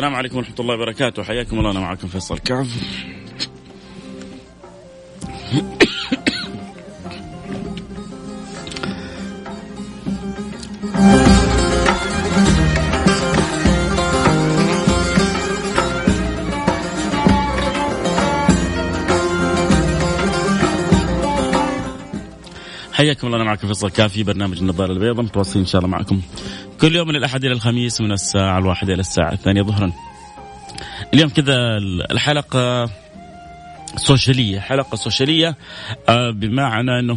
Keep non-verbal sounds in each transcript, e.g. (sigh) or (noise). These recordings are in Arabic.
السلام عليكم ورحمة الله وبركاته. حياكم الله أنا معكم فيصل. كعب حياكم الله أنا معكم فيصل كافي برنامج النظارة البيضاء متواصلين إن شاء الله معكم. كل يوم من الأحد إلى الخميس من الساعة الواحده إلى الساعة الثانية ظهرا. اليوم كذا الحلقة سوشيالية حلقة سوشيالية آه، بمعنى إنه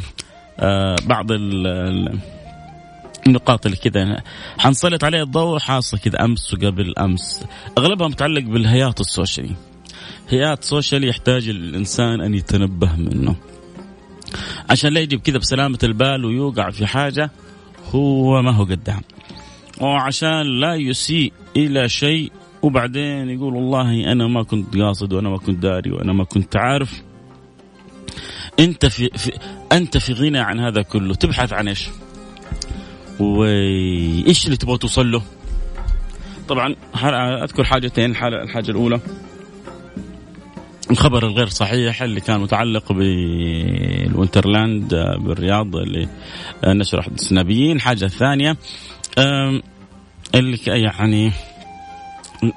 آه، بعض النقاط اللي كذا حنسلط عليها الضوء حاصله كذا أمس وقبل أمس. أغلبها متعلق بالهياط السوشيالي. هياط سوشيالي يحتاج الإنسان أن يتنبه منه. عشان لا يجيب كذا بسلامة البال ويوقع في حاجة هو ما هو قدها وعشان لا يسيء إلى شيء وبعدين يقول والله أنا ما كنت قاصد وأنا ما كنت داري وأنا ما كنت عارف. أنت في, في أنت في غنى عن هذا كله. تبحث عن إيش؟ وإيش اللي تبغى توصل له؟ طبعا أذكر حاجتين الحاجة الأولى. الخبر الغير صحيح اللي كان متعلق بالونترلاند بالرياض اللي نشر احد السنابيين الحاجة الثانية اللي يعني (coughs)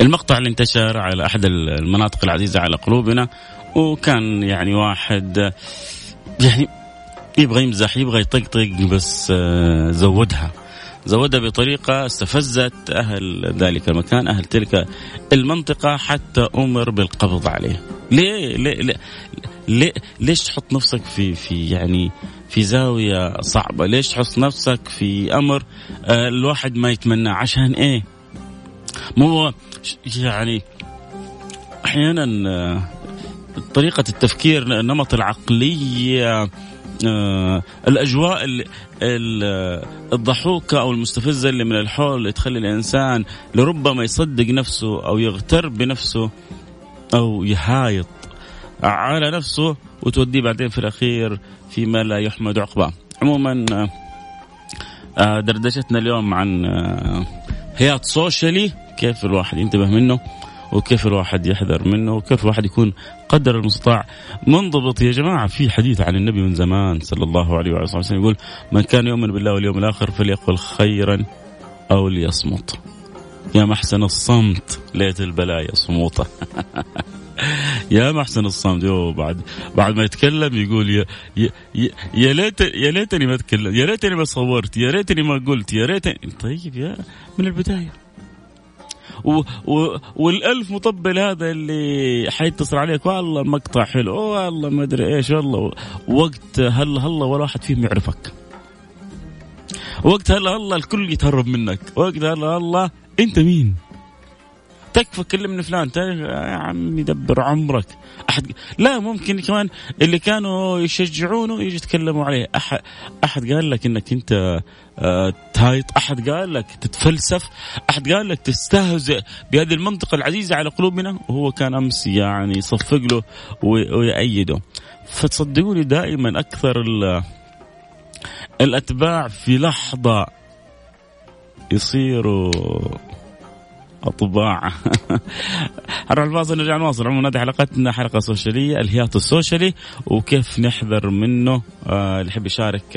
المقطع اللي انتشر على أحد المناطق العزيزة على قلوبنا وكان يعني واحد يعني يبغى يمزح يبغى يطقطق بس آه، زودها. زودها بطريقة استفزت أهل ذلك المكان أهل تلك المنطقة حتى أمر بالقبض عليه. ليه؟ ليه, ليه, ليه؟ ليش تحط نفسك في في يعني في زاوية صعبة؟ ليش تحط نفسك في أمر آه، الواحد ما يتمناه؟ عشان إيه؟ مو يعني أحيانا آه، طريقة التفكير نمط العقلية الأجواء الضحوكة أو المستفزة اللي من الحول اللي تخلي الإنسان لربما يصدق نفسه أو يغتر بنفسه أو يهايط على نفسه وتوديه بعدين في الأخير فيما لا يحمد عقباه. عموما آه دردشتنا اليوم عن آه هياط سوشيالي كيف الواحد ينتبه منه وكيف الواحد يحذر منه وكيف الواحد يكون قدر المستطاع. منضبط يا جماعة في حديث عن النبي من زمان صلى الله عليه وآله وسلم يقول من كان يؤمن بالله واليوم الآخر فليقل خيرا أو ليصمت. يا محسن الصمت ليت البلايا صموطة (laughs) يا محسن الصمت. يو بعد بعد ما يتكلم يقول يا يا يا ليت يا ليتني ما أتكلم يا ليتني ما صورت يا ليتني ما قلت يا ريتني طيب يا من البداية. و و والألف مطبل هذا اللي حيتصل عليك. والله المقطع حلو. والله ما أدري إيش. والله وقت هلا هلا ولا واحد فيهم يعرفك. وقت هلا هلا الكل يتهرب منك. وقت هلا هلا أنت مين؟ تكفى كلمني فلان. يا عمي دبر عمرك. احد لا ممكن كمان اللي كانوا يشجعونه يجي يتكلموا عليه. احد أحد قال لك إنك أنت تايط. أحد قال لك تتفلسف؟ أحد قال لك تستهزئ بهذه المنطقة العزيزة على قلوبنا؟ وهو كان أمس يعني يصفق له ويأيده. فتصدقوني دائما أكثر الأتباع في لحظة يصيروا أطباع. (laughs) نروح الفاصل نرجع نواصل. عموما هذه حلقتنا حلقة سوشيالية الهياط السوشيالي. وكيف نحذر منه؟ آه اللي يحب يشارك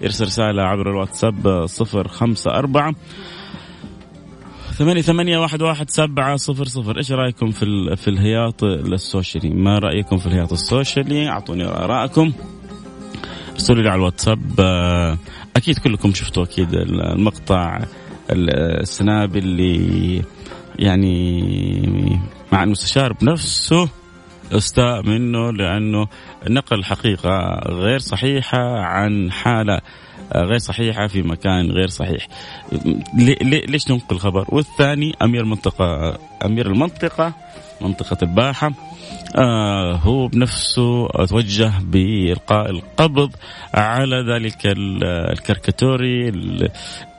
يرسل رسالة عبر الواتساب صفر خمسة أربعة ثمانية ثمانية واحد واحد سبعة صفر صفر. إيش رأيكم في في الهياط السوشيالي؟ ما رأيكم في الهياط السوشيالي؟ أعطوني آراءكم. ارسلوا لي على الواتساب آه أكيد كلكم شفتوا أكيد المقطع السنابل اللي يعني مع المستشار بنفسه استاء منه لأنه نقل حقيقة غير صحيحة عن حالة غير صحيحة في مكان غير صحيح. ليش ننقل الخبر؟ والثاني أمير المنطقة أمير المنطقة منطقة الباحة آه هو بنفسه توجه بإلقاء القبض على ذلك الكاريكاتوري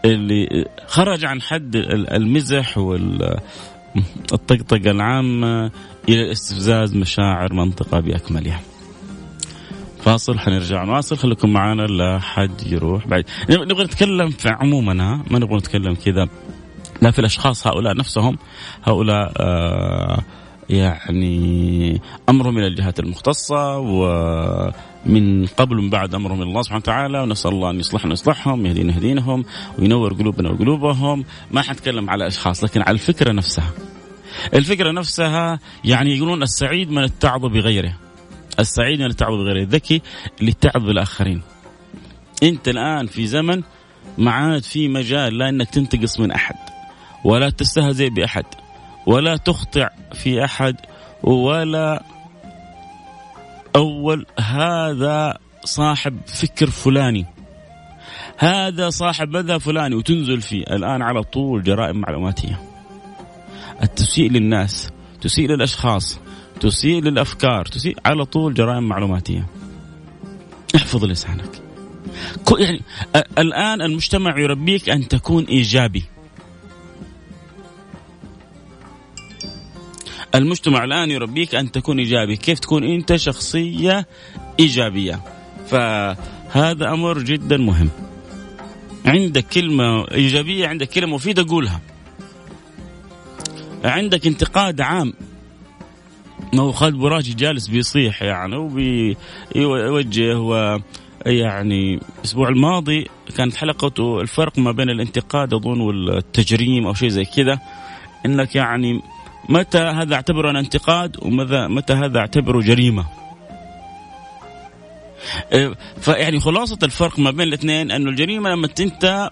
اللي خرج عن حد المزح والطقطقة العامة إلى استفزاز مشاعر منطقة بأكملها. فاصل حنرجع. نواصل خليكم معنا لا حد يروح بعد. نبغى نتكلم في عموما ما نبغى نتكلم كذا. لا في الأشخاص هؤلاء نفسهم هؤلاء آه يعني امرهم إلى الجهات المختصة ومن قبل ومن بعد امرهم إلى الله سبحانه وتعالى. ونسأل الله أن يصلحنا ويصلحهم يهدينا يهدينهم وينور قلوبنا وقلوبهم. ما حنتكلم على أشخاص لكن على الفكرة نفسها. الفكرة نفسها يعني يقولون السعيد من اتعظ بغيره. السعيد من اتعظ بغيره. الذكي اللي اتعظ بالآخرين. أنت الآن في زمن ما عاد في مجال لا إنك تنتقص من أحد ولا تستهزئ بأحد. ولا تخطئ في أحد ولا أول هذا صاحب فكر فلاني. هذا صاحب مذهب فلاني وتنزل فيه. الآن على طول جرائم معلوماتية. التسيء للناس تسيء للأشخاص تسيء للأفكار تسيء على طول جرائم معلوماتية. احفظ لسانك. يعني الآن المجتمع يربيك أن تكون إيجابي. المجتمع الآن يربيك أن تكون إيجابي، كيف تكون أنت شخصية إيجابية. فهذا أمر جدا مهم. عندك كلمة إيجابية، عندك كلمة مفيدة قولها. عندك انتقاد عام ما هو خالد براجي جالس بيصيح يعني وبيوجه و يعني الأسبوع الماضي كانت حلقته الفرق ما بين الانتقاد أظن والتجريم أو شيء زي كذا إنك يعني متى هذا اعتبره أنا انتقاد ومتى متى هذا اعتبره جريمة؟ إيه، فيعني خلاصة الفرق ما بين الاثنين أنه الجريمة لما أنت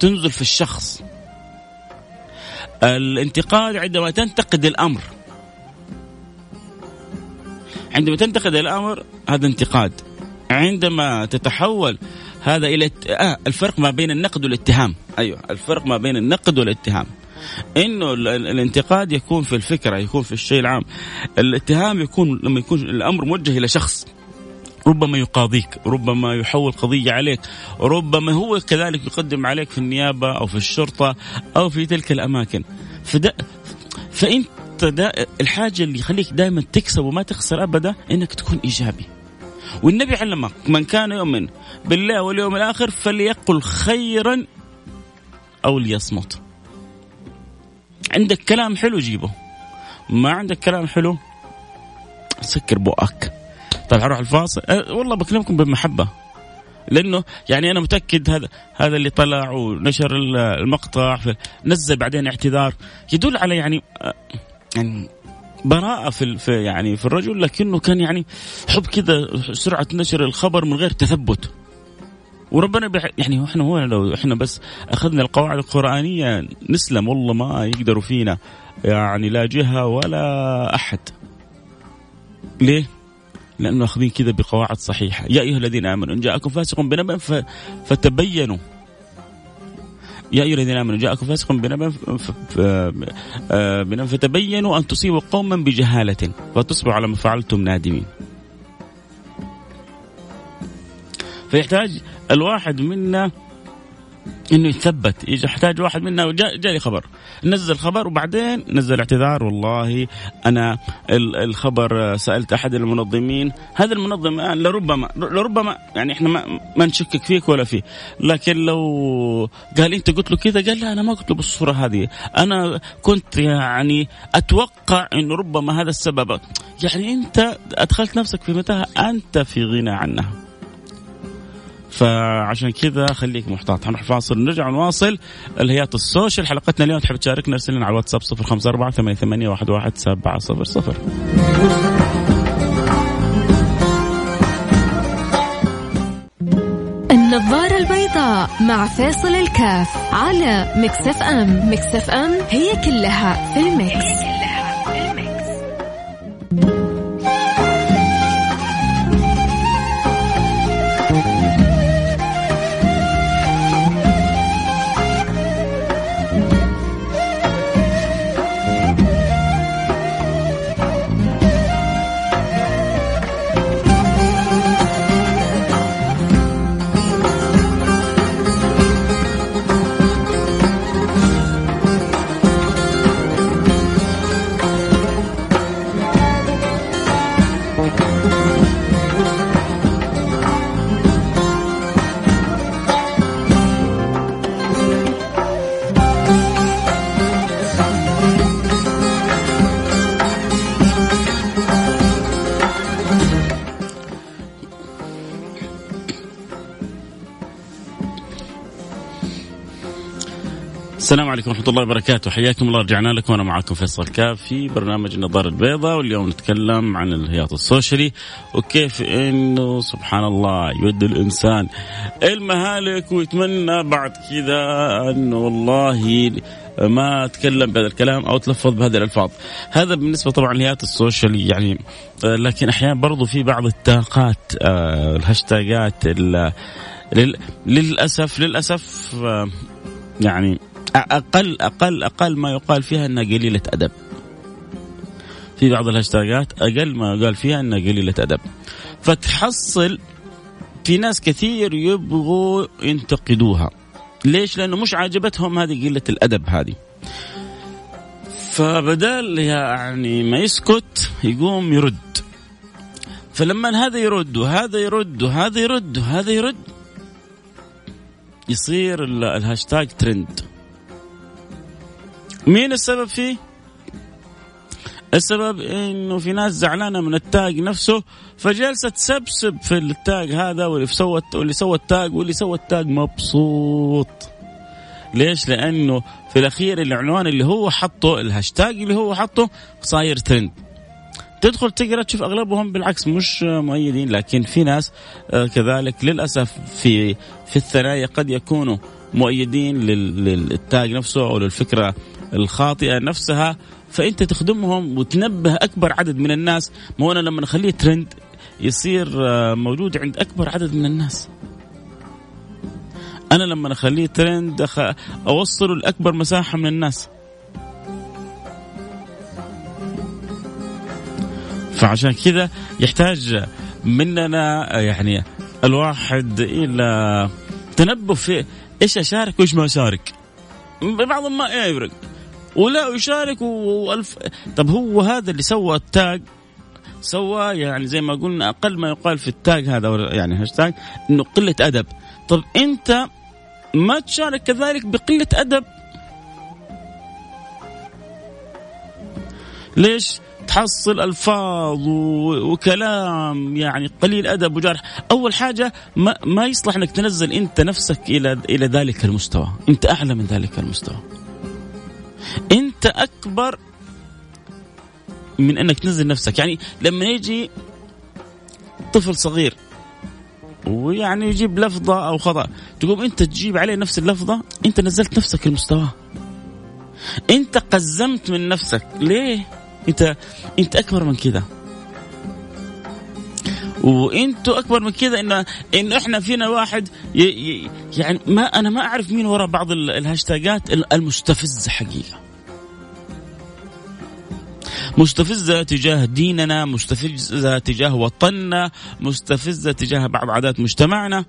تنزل في الشخص. الانتقاد عندما تنتقد الأمر. عندما تنتقد الأمر هذا انتقاد. عندما تتحول هذا إلى آه الفرق ما بين النقد والاتهام. أيوه الفرق ما بين النقد والاتهام. إنه الانتقاد يكون في الفكرة يكون في الشيء العام. الاتهام يكون لما يكون الأمر موجه إلى شخص ربما يقاضيك ربما يحول قضية عليك ربما هو كذلك يقدم عليك في النيابة أو في الشرطة أو في تلك الأماكن. فدا فأنت دا الحاجة اللي يخليك دائما تكسب وما تخسر أبدا أنك تكون إيجابي. والنبي علمك من كان يؤمن بالله واليوم الآخر فليقل خيرا أو ليصمت. عندك كلام حلو جيبه. ما عندك كلام حلو؟ سكر بؤك طيب حروح الفاصل. أه والله بكلمكم بمحبة. لأنه يعني أنا متأكد هذا هذا اللي طلع ونشر المقطع. نزل بعدين اعتذار. يدل على يعني أه يعني براءة في, في يعني في الرجل لكنه كان يعني حب كذا سرعة نشر الخبر من غير تثبت. وربنا بح... يعني إحنا هو لو إحنا بس أخذنا القواعد القرآنية نسلم والله ما يقدروا فينا يعني لا جهة ولا أحد ليه؟ لأنه أخذين كذا بقواعد صحيحة يا أيها الذين آمنوا إن جاءكم فاسق بنبأ ف... فتبينوا يا أيها الذين آمنوا جاءكم فاسق بنبأ. آه، فتبينوا أن تصيبوا قوما بجهالة فتصبحوا على ما فعلتم نادمين فيحتاج الواحد منا إنه يتثبت يحتاج واحد منا جاء لي خبر. نزل خبر وبعدين نزل اعتذار. والله أنا الخبر سألت أحد المنظمين. هذا المنظم الآن لربما لربما يعني إحنا ما, ما نشكك فيك ولا فيه. لكن لو قال أنت قلت له كذا قال لا أنا ما قلت له بالصورة هذه. أنا كنت يعني أتوقع انه ربما هذا السبب. يعني أنت أدخلت نفسك في متاهة. أنت في غنى عنها. فعشان كذا خليك محتاط. حنروح فاصل نرجع نواصل. الهياط ال social حلقتنا اليوم تحب تشاركنا ارسل لنا على الواتساب 054 88 11 700 النظارة البيضاء مع فاصل الكاف على Mix FM. Mix FM هي كلها في ال Mix, هي كلها السلام عليكم ورحمة الله وبركاته. حياكم الله. رجعنا لكم. وأنا معكم فيصل كاف في برنامج النظارة البيضاء واليوم نتكلم عن الهياط ال social ي وكيف إنه سبحان الله يود الإنسان المهالك ويتمنى بعد كذا أنه والله ما تكلم بهذا الكلام أو تلفظ بهذه الألفاظ. هذا بالنسبة طبعا لهياط ال social يعني لكن أحيانا برضو في بعض ال tag ات آه، الهاشتاجات للأسف للأسف آه، يعني أقل أقل أقل ما يقال فيها إنها قليلة أدب. في بعض الهاشتاجات أقل ما يقال فيها إنها قليلة أدب. فتحصل في ناس كثير يبغوا ينتقدوها. ليش؟ لأنه مش عاجبتهم هذه قلة الأدب هذه. فبدال يعني ما يسكت يقوم يرد. فلما هذا يرد وهذا يرد وهذا يرد وهذا يرد يصير ال hashtag trend مين السبب فيه؟ السبب إنه في ناس زعلانة من ال tag نفسه فجالسه تسبب في ال tag هذا واللي سوى واللي سوى ال tag واللي سوى ال tag مبسوط. ليش؟ لأنه في الأخير العنوان اللي هو حطه الهاشتاج اللي هو حطه صاير ترند. تدخل تقرأ تشوف أغلبهم بالعكس مش مؤيدين لكن في ناس آه، كذلك للأسف في في الثنايا قد يكونوا مؤيدين للتاج نفسه أو للفكرة الخاطئة نفسها فأنت تخدمهم وتنبه أكبر عدد من الناس. ما أنا لما اخليه ترند يصير آه، موجود عند أكبر عدد من الناس. أنا لما اخليه ترند أوصله لأكبر مساحة من الناس. فعشان كذا يحتاج مننا يعني الواحد إلى تنبه في إيش أشارك وإيش ما أشارك. بعضهم ما يفرق. ولا يشارك والف طب هو هذا اللي سوى التاج؟ سوى يعني زي ما قلنا أقل ما يقال في التاج هذا يعني هاشتاج إنه قلة أدب. طب أنت ما تشارك كذلك بقلة أدب؟ ليش تحصل ألفاظ وكلام يعني قليل أدب وجرح أول حاجة ما, ما يصلح إنك تنزل أنت نفسك إلى إلى ذلك المستوى. أنت أعلى من ذلك المستوى. انت اكبر من انك تنزل نفسك. يعني لما يجي طفل صغير ويعني يجيب لفظة أو خطأ تقوم أنت تجيب عليه نفس اللفظة أنت نزلت نفسك المستوى. أنت قزمت من نفسك. ليه؟ أنت أنت أكبر من كذا وانتوا اكبر من كذا انه انه إحنا فينا واحد يعني ما أنا ما أعرف مين وراء بعض الهاشتاجات المستفزة حقيقة. مستفزة تجاه ديننا مستفزة تجاه وطننا مستفزة تجاه بعض عادات مجتمعنا.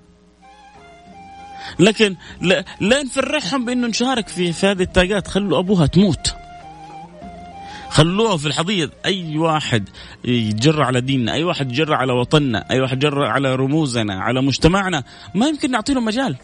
لكن لا, لا نفرحهم بإنه نشارك في في هذه التاجات خلوا أبوها تموت. خلوها في الحضيض. أي واحد يجر على ديننا أي واحد يجر على وطننا أي واحد يجر على رموزنا على مجتمعنا ما يمكن نعطي له مجال.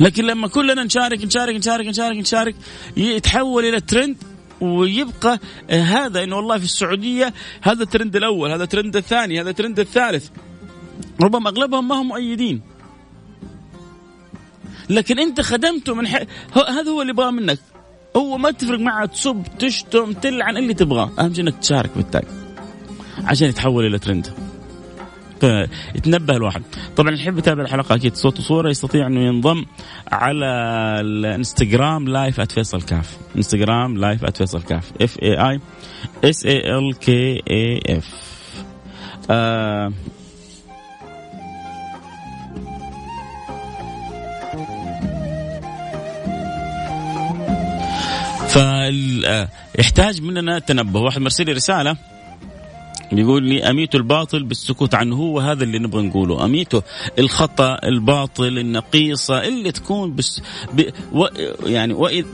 لكن لما كلنا نشارك نشارك نشارك نشارك نشارك يتحول إلى ترند ويبقى هذا إنه والله في السعودية هذا الترند الأول هذا الترند الثاني هذا الترند الثالث. ربما أغلبهم ما هم مؤيدين. لكن انت خدمته من حي... هذا هو اللي يبغاه منك. هو ما تفرق معه تسب تشتم تلعن اللي تبغاه. أهم شيء إنك تشارك بالتاج. عشان يتحول إلى ترند فيتنبه الواحد. طبعا يحب يتابع الحلقة أكيد صوت وصورة. يستطيع إنه ينضم على الإنستغرام live @فيصل كاف إنستغرام live @فيصل كاف F A I S A L K A F فيحتاج مننا تنبه. واحد مرسل لي رسالة يقول لي أميت الباطل بالسكوت عنه هو هذا اللي نبغى نقوله. أميته الخطأ الباطل النقيصة اللي تكون بس ب و يعني واذا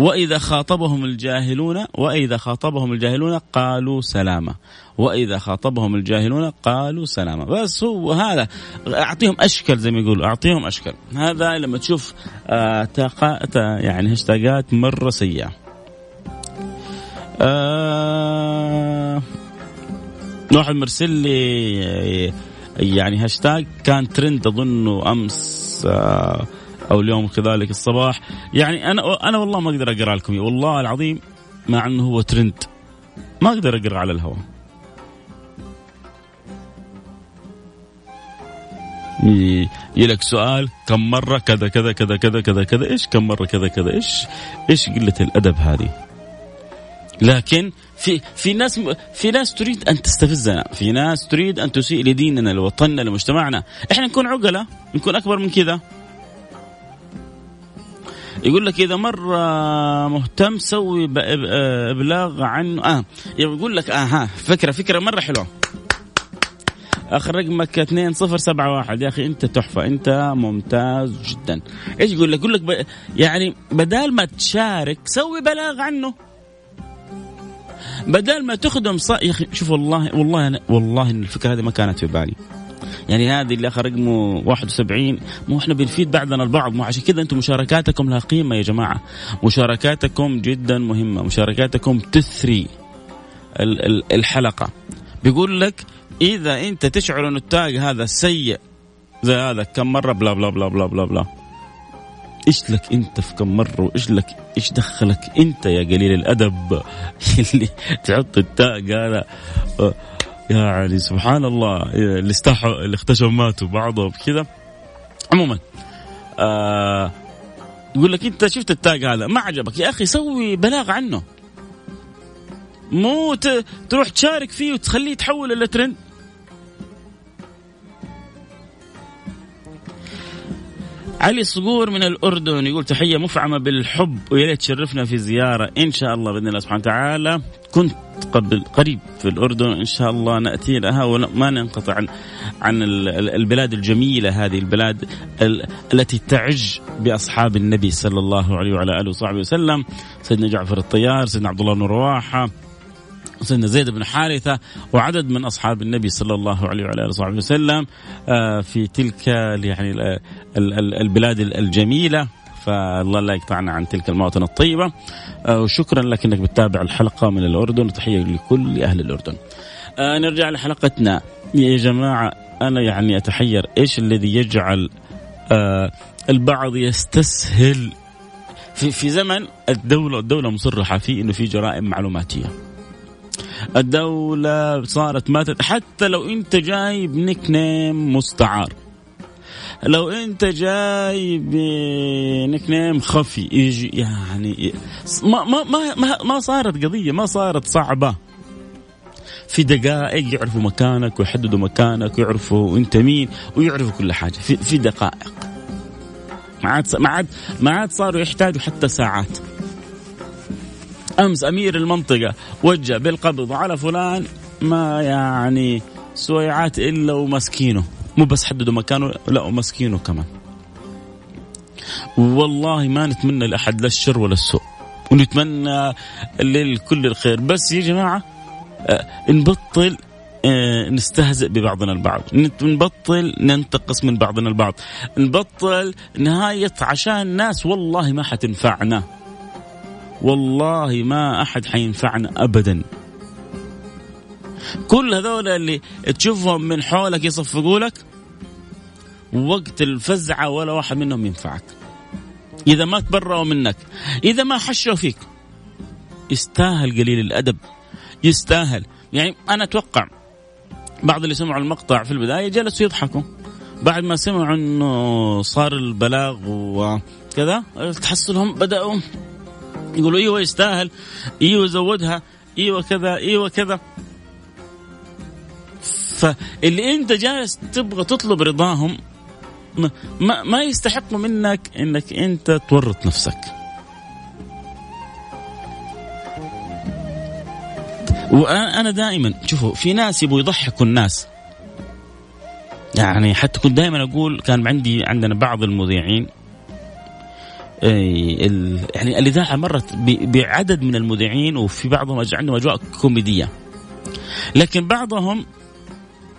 وإذا خاطبهم الجاهلون وإذا خاطبهم الجاهلون قالوا سلاما. وإذا خاطبهم الجاهلون قالوا سلاما. بس هو هذا أعطيهم أشكال زي ما يقولوا أعطيهم أشكال. هذا لما تشوف آه يعني هاشتاجات مرة سيئة. آه واحد مرسل لي يعني هاشتاج كان ترند أظنه أمس آه أو اليوم كذلك الصباح. يعني أنا أنا والله ما أقدر أقرأ لكم والله العظيم مع إنه هو ترند ما أقدر أقرأ على الهواء. يجي سؤال كم مرة كذا كذا كذا كذا كذا كذا إيش كم مرة كذا كذا إيش إيش قلة الأدب هذه؟ لكن في في ناس في ناس تريد أن تستفزنا، في ناس تريد أن تسيء لديننا لوطننا لمجتمعنا، إحنا نكون عقلاء، نكون أكبر من كذا. يقول لك إذا مره مهتم سوي إبلاغ عنه آه يقول لك آه ها فكرة فكرة مرة حلوة. آخر رقمك 2071 يا أخي أنت تحفة أنت ممتاز جدا. إيش يقول لك؟ يقول لك ب... يعني بدال ما تشارك سوي بلاغ عنه. بدل ما تخدم ص... يا أخي شوف والله والله أنا والله إن الفكرة هذه ما كانت في بالي. يعني هذه اللي آخر رقمه 71 مو إحنا بنفيد بعضنا البعض. مو عشان كذا أنتم مشاركاتكم لها قيمة يا جماعة. مشاركاتكم جدا مهمة. مشاركاتكم تثري الحلقة. بيقول لك إذا أنت تشعر إنه التاج هذا سيء زي هذا كم مرة؟ بلا بلا بلا بلا بلا, بلا. إيش لك أنت في كم مرة؟ وإيش لك إيش دخلك أنت يا قليل الأدب (laughs) اللي تحط التاء قال يعني سبحان الله اللي استحوا اللي اختشوا ماتوا بعضهم كذا. عموما آه يقول لك إنت شفت التاج هذا؟ ما عجبك. يا أخي سوي بلاغ عنه. مو تروح تشارك فيه وتخليه يتحول إلى ترند علي صقور من الأردن يقول تحية مفعمة بالحب ويا ريت تشرفنا في زيارة. إن شاء الله بإذن الله سبحانه وتعالى. كنت قريب في الأردن إن شاء الله نأتي لها وما ننقطع عن عن البلاد الجميلة هذه البلاد التي تعج بأصحاب النبي صلى الله عليه وعلى آله وصحبه وسلم سيدنا جعفر الطيار سيدنا عبد الله بن رواحة سيدنا زيد بن حارثة وعدد من أصحاب النبي صلى الله عليه وعلى آله وصحبه وسلم آه، في تلك يعني البلاد الجميلة. فالله لا يقطعنا عن تلك المواطن الطيبة. آه، وشكرا لك أنك بتتابع الحلقة من الأردن وتحية لكل أهل الأردن. آه، نرجع لحلقتنا. يا جماعة أنا يعني أتحير. إيش الذي يجعل البعض يستسهل؟ في في زمن الدولة الدولة مصرحة فيه إنه في جرائم معلوماتية. الدولة صارت ما حتى لو أنت جايب نيك نيم مستعار. لو انت جاي بنيك نيم خفي يجي يعني ما ما ما ما صارت قضية ما صارت صعبة. في دقائق يعرفوا مكانك ويحددوا مكانك ويعرفوا انت مين ويعرفوا كل حاجة. في في دقائق. ما عاد ما عاد ما عاد صاروا يحتاجوا حتى ساعات. أمس أمير المنطقة وجه بالقبض على فلان ما يعني سويعات إلا ومسكينه. مو بس حددوا مكانه لا ومسكينه كمان. والله ما نتمنى لأحد لا الشر ولا السوء. ونتمنى للكل الخير. بس يا جماعة آه، نبطل آه، نستهزئ ببعضنا البعض. نبطل ننتقص من بعضنا البعض. نبطل نهاية عشان ناس والله ما حتنفعنا. والله ما أحد حينفعنا ابدا. كل هذول اللي تشوفهم من حولك يصفقوا لك وقت الفزعة ولا واحد منهم ينفعك. إذا ما تبرأوا منك إذا ما حشوا فيك. يستاهل قليل الأدب. يستاهل. يعني أنا أتوقع بعض اللي سمعوا المقطع في البداية جلسوا يضحكوا. بعد ما سمعوا إنه صار البلاغ وكذا تحصلهم بدأوا يقولوا إيوه يستاهل إيوه زودها إيوه كذا إيوه كذا. فاللي أنت جالس تبغى تطلب رضاهم ما, ما يستحقوا منك إنك أنت تورط نفسك. وأنا دائما شوفوا في ناس يبغوا يضحكوا الناس. يعني حتى كنت دائما أقول كان عندي عندنا بعض المذيعين يعني الإذاعة مرت بعدد من المذيعين وفي بعضهم عندهم أجواء كوميدية. لكن بعضهم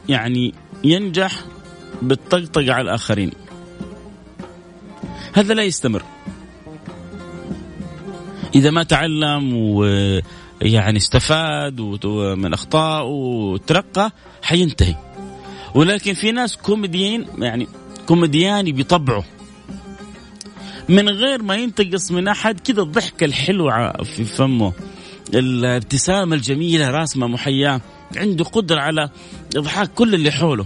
يعني ينجح بالطقطقة على الآخرين. هذا لا يستمر. إذا ما تعلم ويعني استفاد من أخطاء وترقى حينتهي. ولكن في ناس كوميديين يعني كوميدياني بطبعه. من غير ما ينتقص من أحد كذا الضحكه الحلوه في فمه. الابتسامة الجميلة راسمة محياة عنده قدرة على إضحاك كل اللي حوله.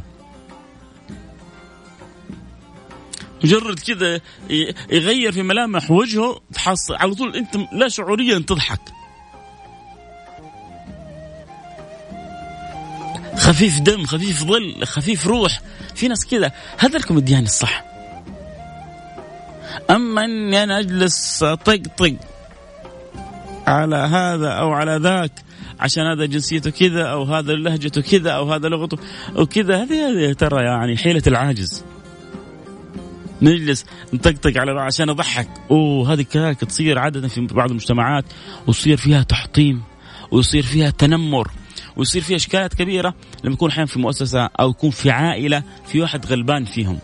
مجرد كذا يغير في ملامح وجهه تحصل على طول أنت لا شعوريا تضحك. خفيف دم خفيف ظل خفيف روح. في ناس كذا. هذا الكوميديان الصح. أما أني أنا أجلس طق على هذا أو على ذاك عشان هذا جنسيته كذا أو هذا لهجته كذا أو هذا لغته وكذا هذه ترى يعني حيلة العاجز. نجلس نطقطق على عشان أضحك. أوه هذه كذلك تصير عادة في بعض المجتمعات ويصير فيها تحطيم ويصير فيها تنمر ويصير فيها إشكالات كبيرة لما يكون أحيانا في مؤسسة أو يكون في عائلة في واحد غلبان فيهم.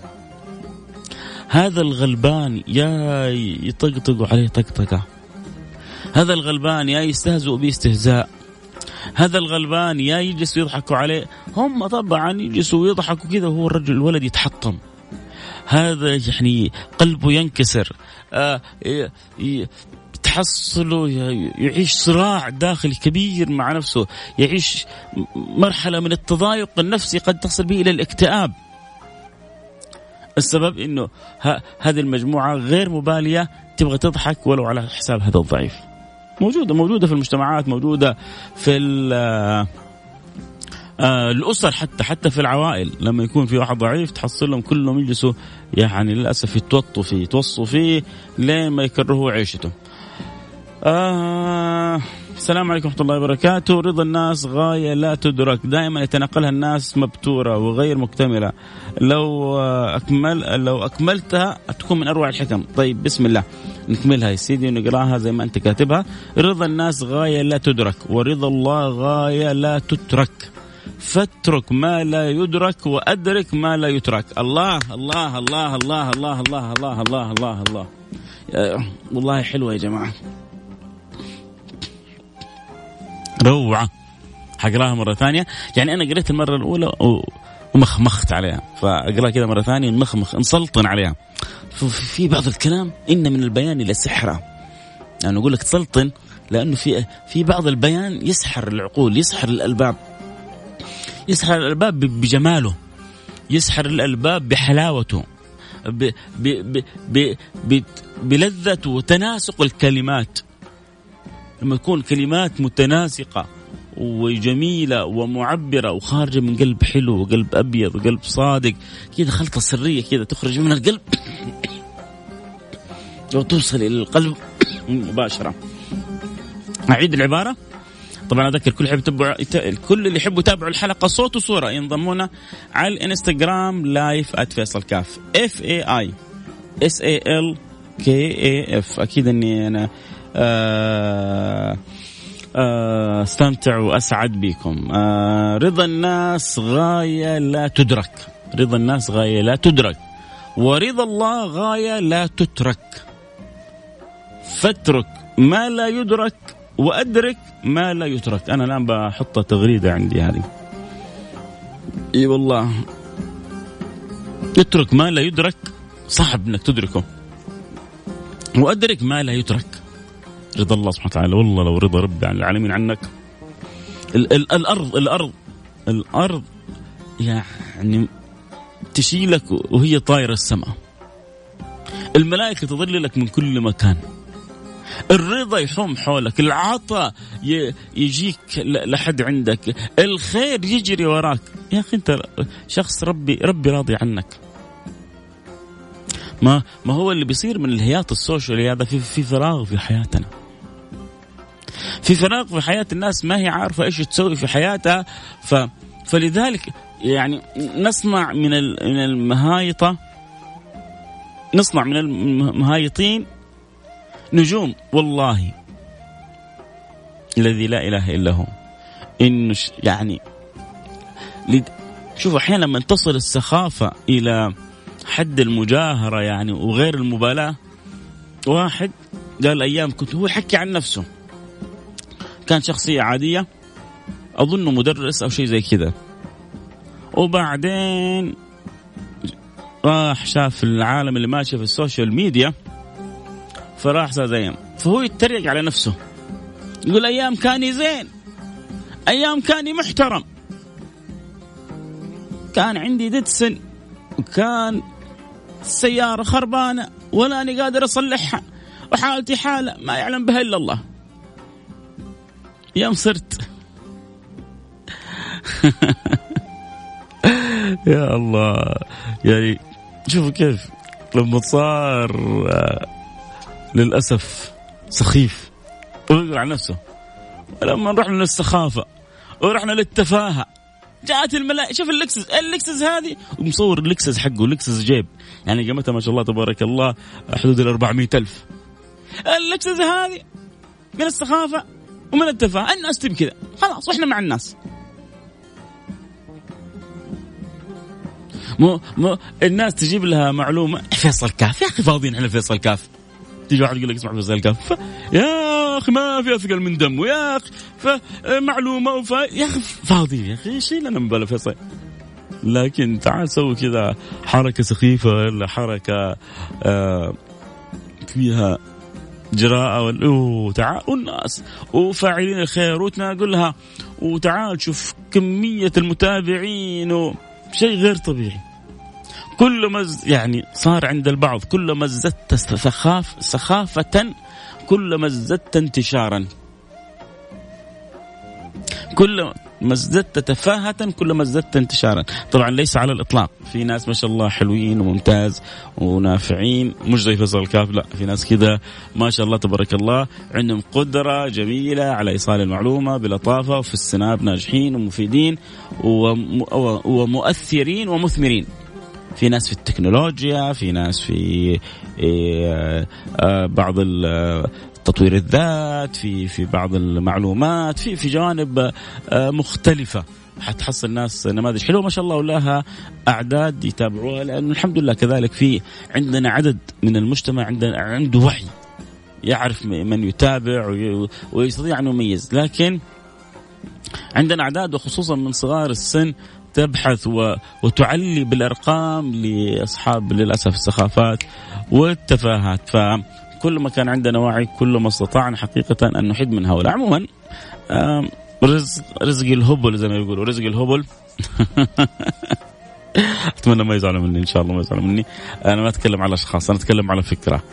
هذا الغلبان يا يطقطقوا عليه طقطقة. هذا الغلبان يا يستهزئوا به استهزاء. هذا الغلبان يا يجلسوا يضحكوا عليه. هم طبعا يجلسوا ويضحكوا كذا وهو الرجل الولد يتحطم. هذا يعني قلبه ينكسر آه تحصله يعيش صراع داخلي كبير مع نفسه يعيش مرحلة من التضايق النفسي قد تصل به إلى الاكتئاب السبب إنه هذه المجموعة غير مبالية تبغى تضحك ولو على حساب هذا الضعيف. موجودة موجودة في المجتمعات موجودة في آه الأسر حتى حتى في العوائل لما يكون في واحد ضعيف تحصلهم كلهم يجلسوا يعني للأسف يتوطوا فيه يتوصوا فيه لين ما يكرهوا عيشته. آه السلام عليكم ورحمة الله وبركاته. رضا الناس غاية لا تدرك. دائما يتنقلها الناس مبتورة وغير مكتملة. لو أكمل لو أكملتها تكون من أروع الحكم. طيب بسم الله. نكملها يا سيدي ونقراها زي ما أنت كاتبها. رضا الناس غاية لا تدرك ورضا الله غاية لا تترك. فاترك ما لا يدرك وأدرك ما لا يترك. الله الله الله الله الله الله الله الله الله, الله. والله حلوة يا جماعة. روعة. حقراها مرة ثانية. يعني أنا قريت المرة الأولى ومخمخت عليها. فأقرأها كذا مرة ثانية نمخمخ نسلطن عليها. في بعض الكلام إن من البيان إلى سحرة. يعني أقول لك تسلطن لأنه في في بعض البيان يسحر العقول يسحر الألباب. يسحر الألباب بجماله يسحر الألباب بحلاوته ب ب ب ب بلذة وتناسق الكلمات. لما تكون كلمات متناسقة وجميلة ومعبرة وخارجة من قلب حلو وقلب أبيض وقلب صادق كذا خلطة سرية كذا تخرج من القلب (coughs) وتوصل إلى القلب (coughs) مباشرة. أعيد العبارة. طبعا أذكر كل يحب يتابع كل اللي يحبوا يتابعوا الحلقة صوت وصورة ينضمونا على الإنستغرام live @فيصل كاف F A I S A L K A F أكيد إني أنا آه، آه، أستمتع وأسعد بكم. آه، رضا الناس غاية لا تدرك. رضا الناس غاية لا تدرك. ورضا الله غاية لا تترك. فاترك ما لا يدرك. وأدرك ما لا يترك. أنا الآن بحط تغريدة عندي هذه. إي والله. اترك ما لا يدرك. صعب إنك تدركه. وأدرك ما لا يترك. رضا الله سبحانه وتعالى. والله لو رضا رب العالمين عنك. ال ال الأرض الأرض الأرض يعني تشيلك وهي طايرة السماء. الملائكة تظللك من كل مكان. الرضا يحوم حولك العطاء يجيك لحد عندك الخير يجري وراك. يا أخي أنت شخص ربي ربي راضي عنك. ما ما هو اللي بيصير من الهياط السوشيال؟ هذا في في فراغ في حياتنا. في فراغ في حياة الناس ما هي عارفة إيش تسوي في حياتها ف فلذلك يعني نصنع من من المهايطة نصنع من المهايطين نجوم. والله الذي لا إله إلا هو. إنه يعني شوف أحيانا لما تصل السخافة إلى حد المجاهرة يعني وغير المبالاة واحد قال أيام كنت هو يحكي عن نفسه. كان شخصية عادية اظنه مدرس أو شيء زي كذا. وبعدين راح شاف العالم اللي ماشي في ال social media. فراح صار أيام فهو يتريق على نفسه. يقول أيام كاني زين. أيام كاني محترم. كان عندي داتسون وكان السيارة خربانة. ولا أنا قادر أصلحها. وحالتي حالة ما يعلم بها إلا الله. يوم صرت. (laughs) يا الله. يعني شوفوا كيف لما صار للأسف سخيف. ويقول عن نفسه ولما رحنا للسخافة ورحنا للتفاهة جاءت الملائكة شوف اللكزس اللكزس هذه ومصور اللكزس حقه اللكزس جيب. يعني قيمتها ما شاء الله تبارك الله حدود ال 400 ألف. اللكزس هذه من السخافة ومن التفاهة الناس تبي كذا. خلاص وإحنا مع الناس. مو مو الناس تجيب لها معلومة. فيصل كاف يا أخي فاضيين إحنا فيصل كاف. تيجي واحد يقول لك اسمع فيصل كاف يا أخي ما في أثقل من دمه يا أخي. فمعلومه وف... يا أخي فاضي يا أخي شيل لنا من بلا فيصل لكن تعال سوي كذا حركة سخيفة ولا حركة آه فيها جراءة. وتعال والناس. وفاعلين الخير وتناقلها. وتعال شوف كمية المتابعين. شيء غير طبيعي. كل ما يعني صار عند البعض كل ما ازددت سخاف سخافة كل ما ازددت انتشارا. كل ما ازددت تفاهة كل ما ازددت انتشارا. طبعا ليس على الإطلاق. في ناس ما شاء الله حلوين وممتاز ونافعين. مش زي فيصل الكاف لا. في ناس كذا ما شاء الله تبارك الله. عندهم قدرة جميلة على إيصال المعلومة بلطافة وفي السناب ناجحين ومفيدين ومؤثرين ومثمرين. في ناس في التكنولوجيا في ناس في إيه، آه، بعض تطوير الذات في في بعض المعلومات في في جوانب آه، مختلفة. حتحصل ناس نماذج حلوة. ما شاء الله ولها أعداد يتابعوها لأنه الحمد لله كذلك في عندنا عدد من المجتمع عندنا عنده وعي يعرف من يتابع ويستطيع أن يميز. لكن عندنا أعداد وخصوصا من صغار السن تبحث وتعلي بالأرقام لأصحاب للأسف السخافات والتفاهات. ف كل ما كان عندنا وعي كل ما استطعنا حقيقة أن نحد من هؤلاء. عموما رزق رزق الهبل زي ما يقولوا. رزق الهبل. (laughs) أتمنى ما يزعلوا مني إن شاء الله ما يزعلوا مني. أنا ما أتكلم على أشخاص أنا أتكلم على فكرة.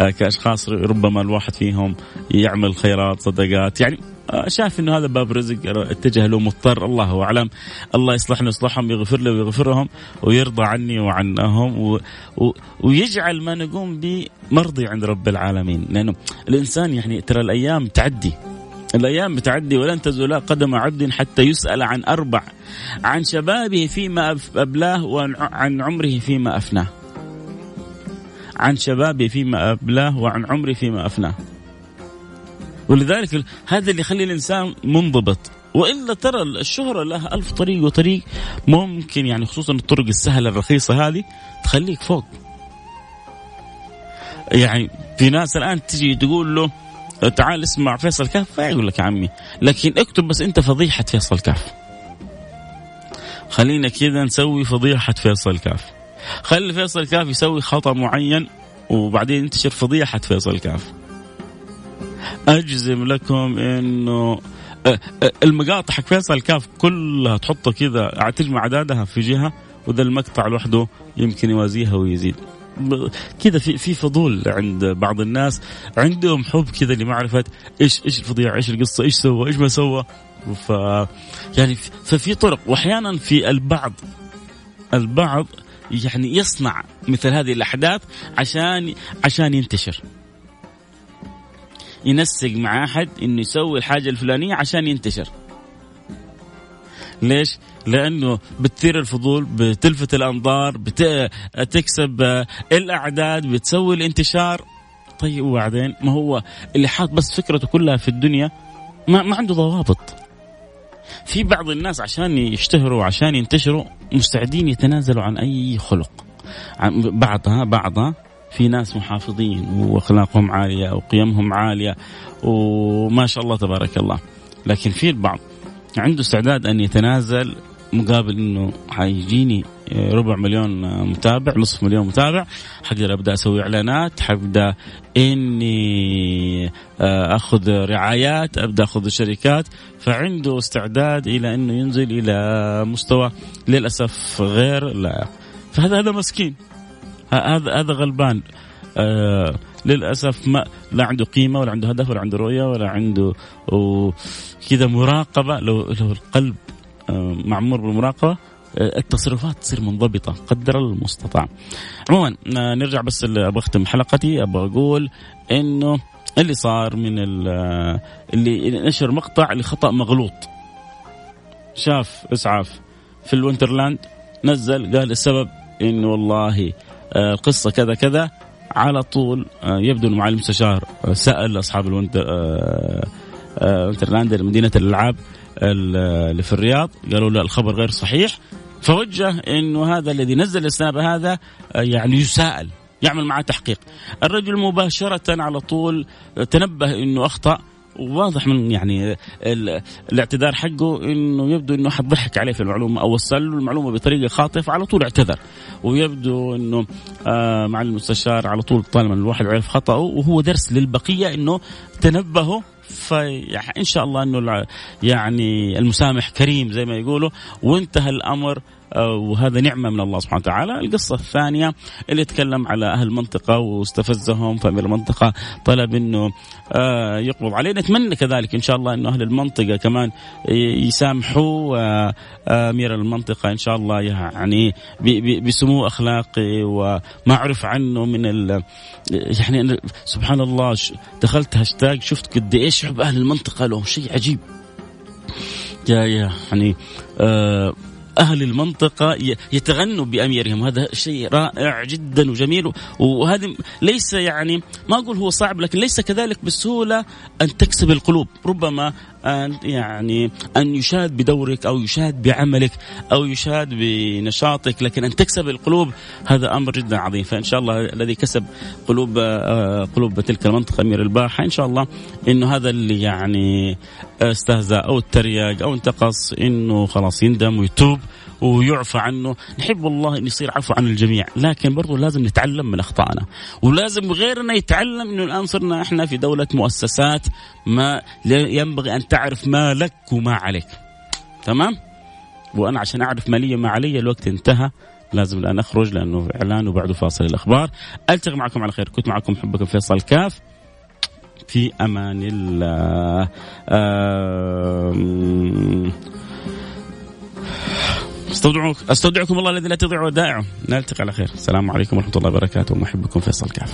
آه، كأشخاص ربما الواحد فيهم يعمل خيرات صدقات يعني شايف إنه هذا باب رزق اتجه له مضطر الله أعلم. الله يصلحنا ويصلحهم يغفر له ويغفرهم ويرضى عني وعنهم و... و... ويجعل ما نقوم به مرضي عند رب العالمين. لأنه الإنسان يعني ترى الأيام تعدي. الأيام بتعدي ولن تزول قدم عبد حتى يسأل عن أربع عن شبابه فيما أبلاه وعن عمره فيما أفناه. عن شبابه فيما أبلاه وعن عمره فيما أفناه. ولذلك هذا اللي يخلي الإنسان منضبط. والا ترى الشهرة لها ألف طريق وطريق ممكن يعني خصوصا الطرق السهلة الرخيصة هذه تخليك فوق. يعني في ناس الآن تجي تقول له تعال اسمع فيصل كاف ما يقول لك يا عمي. لكن اكتب بس أنت فضيحة فيصل كاف خلينا كذا نسوي فضيحة فيصل كاف خلي فيصل كاف يسوي خطأ معين وبعدين ينتشر فضيحة فيصل كاف أجزم لكم إنه المقاطع حق فيصل كاف كلها تحطها كذا تجمع عددها في جهة وذا المقطع لوحده يمكن يوازيها ويزيد. كذا في في فضول عند بعض الناس. عندهم حب كذا لمعرفة إيش إيش الفضيعه إيش القصة إيش سوى إيش ما سوى. ف يعني ففي طرق. وأحيانا في البعض البعض يعني يصنع مثل هذه الأحداث عشان عشان ينتشر. ينسق مع أحد إنه يسوي الحاجة الفلانية عشان ينتشر. ليش؟ لأنه بتثير الفضول بتلفت الأنظار بتكسب الأعداد بتسوي الانتشار. طيب وبعدين ما هو اللي حاط بس فكرته كلها في الدنيا ما, ما عنده ضوابط. في بعض الناس عشان يشتهروا عشان ينتشروا مستعدين يتنازلوا عن أي خلق. بعضها بعضها في ناس محافظين وأخلاقهم عالية وقيمهم عالية وما شاء الله تبارك الله. لكن في البعض عنده استعداد أن يتنازل مقابل إنه حيجيني ربع مليون متابع نصف مليون متابع حقدر أبدأ أسوي إعلانات حبدا إني آه، أخذ رعايات أبدأ أخذ شركات. فعنده استعداد إلى إنه ينزل إلى مستوى للأسف غير لا فهذا هذا مسكين. هذا هذا غلبان. آه للأسف ما لا عنده قيمة ولا عنده هدف ولا عنده رؤية ولا عنده كذا مراقبة. لو لو القلب آه معمور بالمراقبة آه، التصرفات تصير منضبطة قدر المستطاع. عموما آه، نرجع بس أبغى أختم حلقتي. أبغى أقول إنه اللي صار من آه، اللي نشر مقطع لخطأ مغلوط. شاف إسعاف في ال Winterland نزل قال السبب إنه والله القصة كذا كذا على طول. يبدو إنه معالي المستشار سأل أصحاب ال Winterland مدينة الألعاب اللي في الرياض. قالوا لا الخبر غير صحيح. فوجه إنه هذا الذي نزل ال snap هذا آه، يعني يساءل يعمل معه تحقيق. الرجل مباشرة على طول تنبه إنه أخطأ. وواضح من يعني الاعتذار حقه إنه يبدو إنه احد ضحك عليه في المعلومة أو وصل له المعلومة بطريقة خاطئه فعلى طول اعتذر. ويبدو إنه آه مع المستشار على طول طالما الواحد عرف خطأه وهو درس للبقية إنه تنبهوا فإن شاء الله أنه يعني المسامح كريم زي ما يقولوا وانتهى الأمر آه، وهذا نعمة من الله سبحانه وتعالى. القصة الثانية اللي تكلم على أهل المنطقة واستفزهم فأمير المنطقة طلب أنه آه، يقبض عليه. نتمنى كذلك إن شاء الله أنه أهل المنطقة كمان يسامحوا آه، أمير المنطقة إن شاء الله يعني بسمو أخلاقي وما عرف عنه من ال يعني سبحان الله دخلت هاشتاج شفت قد إيش حب أهل المنطقة لهم شيء عجيب. يا يعني آه أهل المنطقة يتغنوا بأميرهم. هذا شيء رائع جدا وجميل. وهذا ليس يعني ما أقول هو صعب لكن ليس كذلك بسهولة أن تكسب القلوب. ربما أن يعني أن يشاد بدورك أو يشاد بعملك أو يشاد بنشاطك لكن أن تكسب القلوب هذا أمر جدا عظيم. فإن شاء الله الذي كسب قلوب آه، قلوب تلك المنطقة أمير الباحة إن شاء الله إنه هذا اللي يعني استهزأ أو اتريق أو انتقص إنه خلاص يندم ويتوب ويعفى عنه. نحب والله أن يصير عفو عن الجميع لكن برضو لازم نتعلم من أخطائنا. ولازم غيرنا يتعلم أنه الآن صرنا إحنا في دولة مؤسسات ما ينبغي أن تعرف ما لك وما عليك. تمام؟ وأنا عشان أعرف ما لي ما علي الوقت انتهى. لازم الآن أخرج لأنه إعلان وبعده فاصل الأخبار. ألتقي معكم على خير. كنت معكم حبكم فيصل كاف. في أمان الله. استودعوك أستودعكم الله الذي لا تضيع ودائعه نلتقي على خير. السلام عليكم ورحمة الله وبركاته. محبكم فيصل كاف